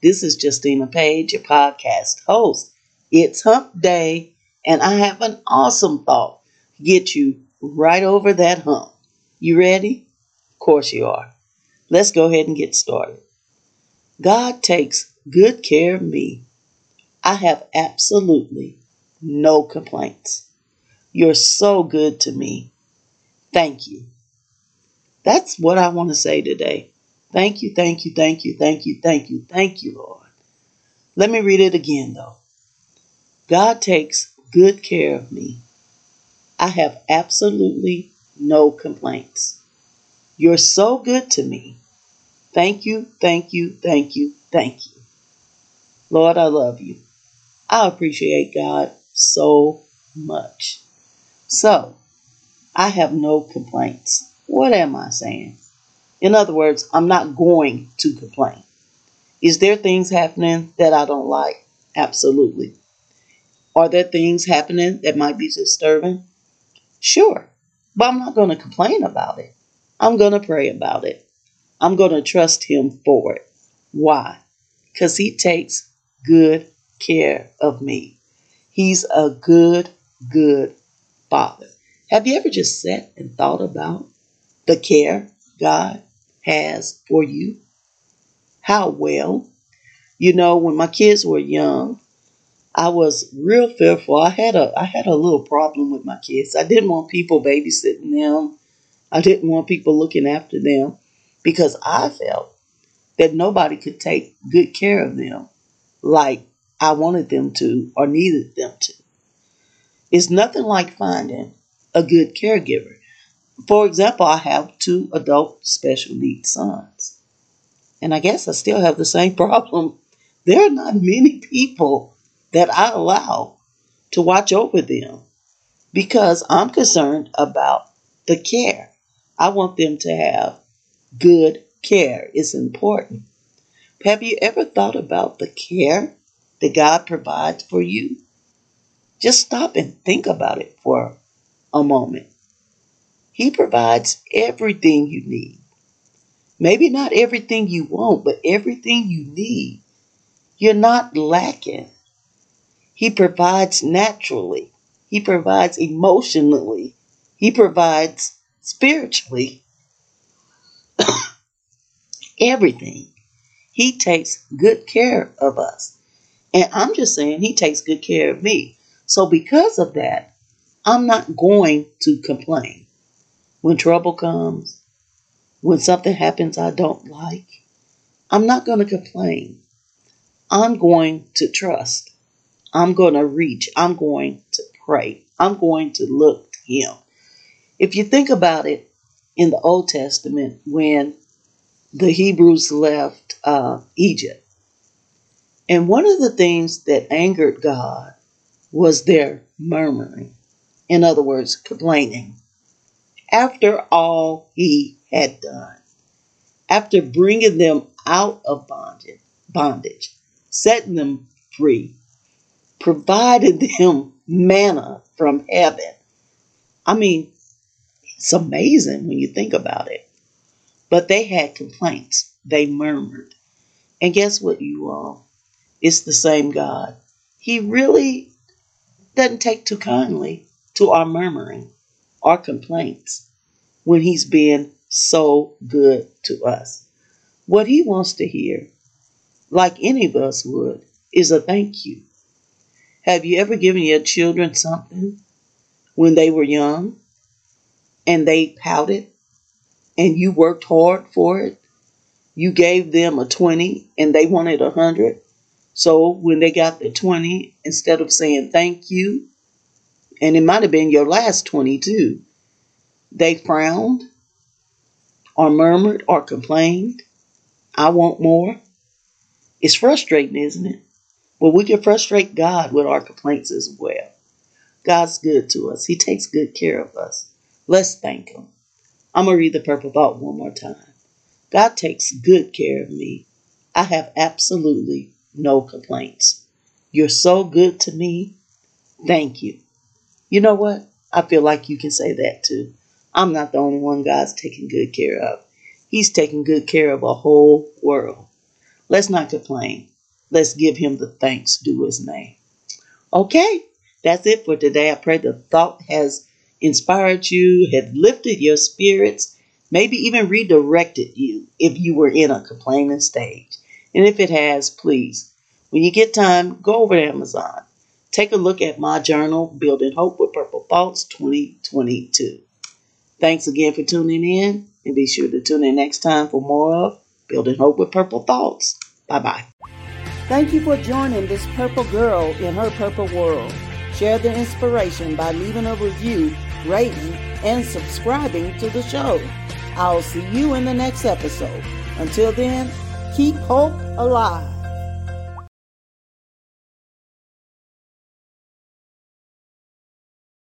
This is Justina Page, your podcast host. It's hump day, and I have an awesome thought to get you right over that hump. You ready? Of course you are. Let's go ahead and get started. God takes good care of me. I have absolutely no complaints. You're so good to me. Thank you. That's what I want to say today. Thank you, thank you, thank you, thank you, thank you, thank you, Lord. Let me read it again, though. God takes good care of me. I have absolutely no complaints. You're so good to me. Thank you, thank you, thank you, thank you. Lord, I love you. I appreciate God so much. So, I have no complaints. What am I saying? In other words, I'm not going to complain. Is there things happening that I don't like? Absolutely. Are there things happening that might be disturbing? Sure. But I'm not going to complain about it. I'm going to pray about it. I'm going to trust Him for it. Why? Because He takes good care of me. He's a good, good Father. Have you ever just sat and thought about the care God has for you? How well? You know, when my kids were young, I was real fearful. I had a I had a little problem with my kids. I didn't want people babysitting them. I didn't want people looking after them because I felt that nobody could take good care of them like I wanted them to or needed them to. It's nothing like finding a good caregiver. For example, I have two adult special needs sons. And I guess I still have the same problem. There are not many people that I allow to watch over them because I'm concerned about the care. I want them to have good care. It's important. Have you ever thought about the care that God provides for you? Just stop and think about it for a moment. He provides everything you need. Maybe not everything you want, but everything you need. You're not lacking. He provides naturally. He provides emotionally. He provides spiritually. everything. He takes good care of us. And I'm just saying, He takes good care of me. So, because of that, I'm not going to complain. When trouble comes, when something happens I don't like, I'm not going to complain. I'm going to trust. I'm going to reach. I'm going to pray. I'm going to look to Him. If you think about it in the Old Testament, when the Hebrews left uh, Egypt, and one of the things that angered God was their murmuring. In other words, complaining after all he had done, after bringing them out of bondage, bondage, setting them free, provided them manna from heaven. I mean, it's amazing when you think about it. But they had complaints. They murmured. And guess what, you all? It's the same God. He really doesn't take too kindly to our murmuring our complaints when He's been so good to us. What He wants to hear, like any of us would, is a thank you. Have you ever given your children something when they were young and they pouted and you worked hard for it? You gave them a 20 and they wanted a 100. So when they got the 20, instead of saying thank you, and it might have been your last 22. They frowned or murmured or complained. I want more. It's frustrating, isn't it? But we can frustrate God with our complaints as well. God's good to us. He takes good care of us. Let's thank Him. I'm going to read the purple thought one more time. God takes good care of me. I have absolutely no complaints. You're so good to me. Thank you. You know what? I feel like you can say that too. I'm not the only one God's taking good care of. He's taking good care of a whole world. Let's not complain. Let's give him the thanks due his name. Okay, that's it for today. I pray the thought has inspired you, had lifted your spirits, maybe even redirected you if you were in a complaining stage. And if it has, please, when you get time, go over to Amazon. Take a look at my journal, Building Hope with Purple Thoughts 2022. Thanks again for tuning in, and be sure to tune in next time for more of Building Hope with Purple Thoughts. Bye bye. Thank you for joining this purple girl in her purple world. Share the inspiration by leaving a review, rating, and subscribing to the show. I'll see you in the next episode. Until then, keep hope alive.